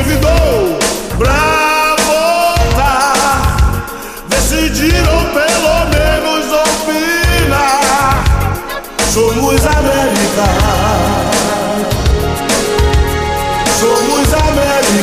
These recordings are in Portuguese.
convidou pra votar. Decidiram pelo menos opinar. Somos América. Somos América.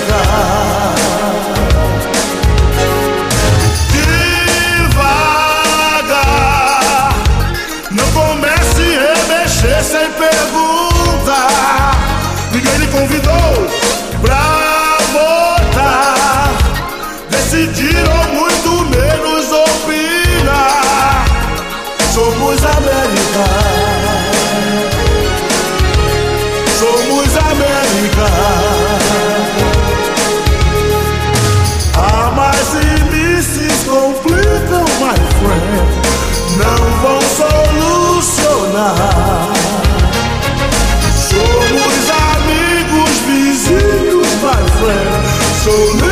So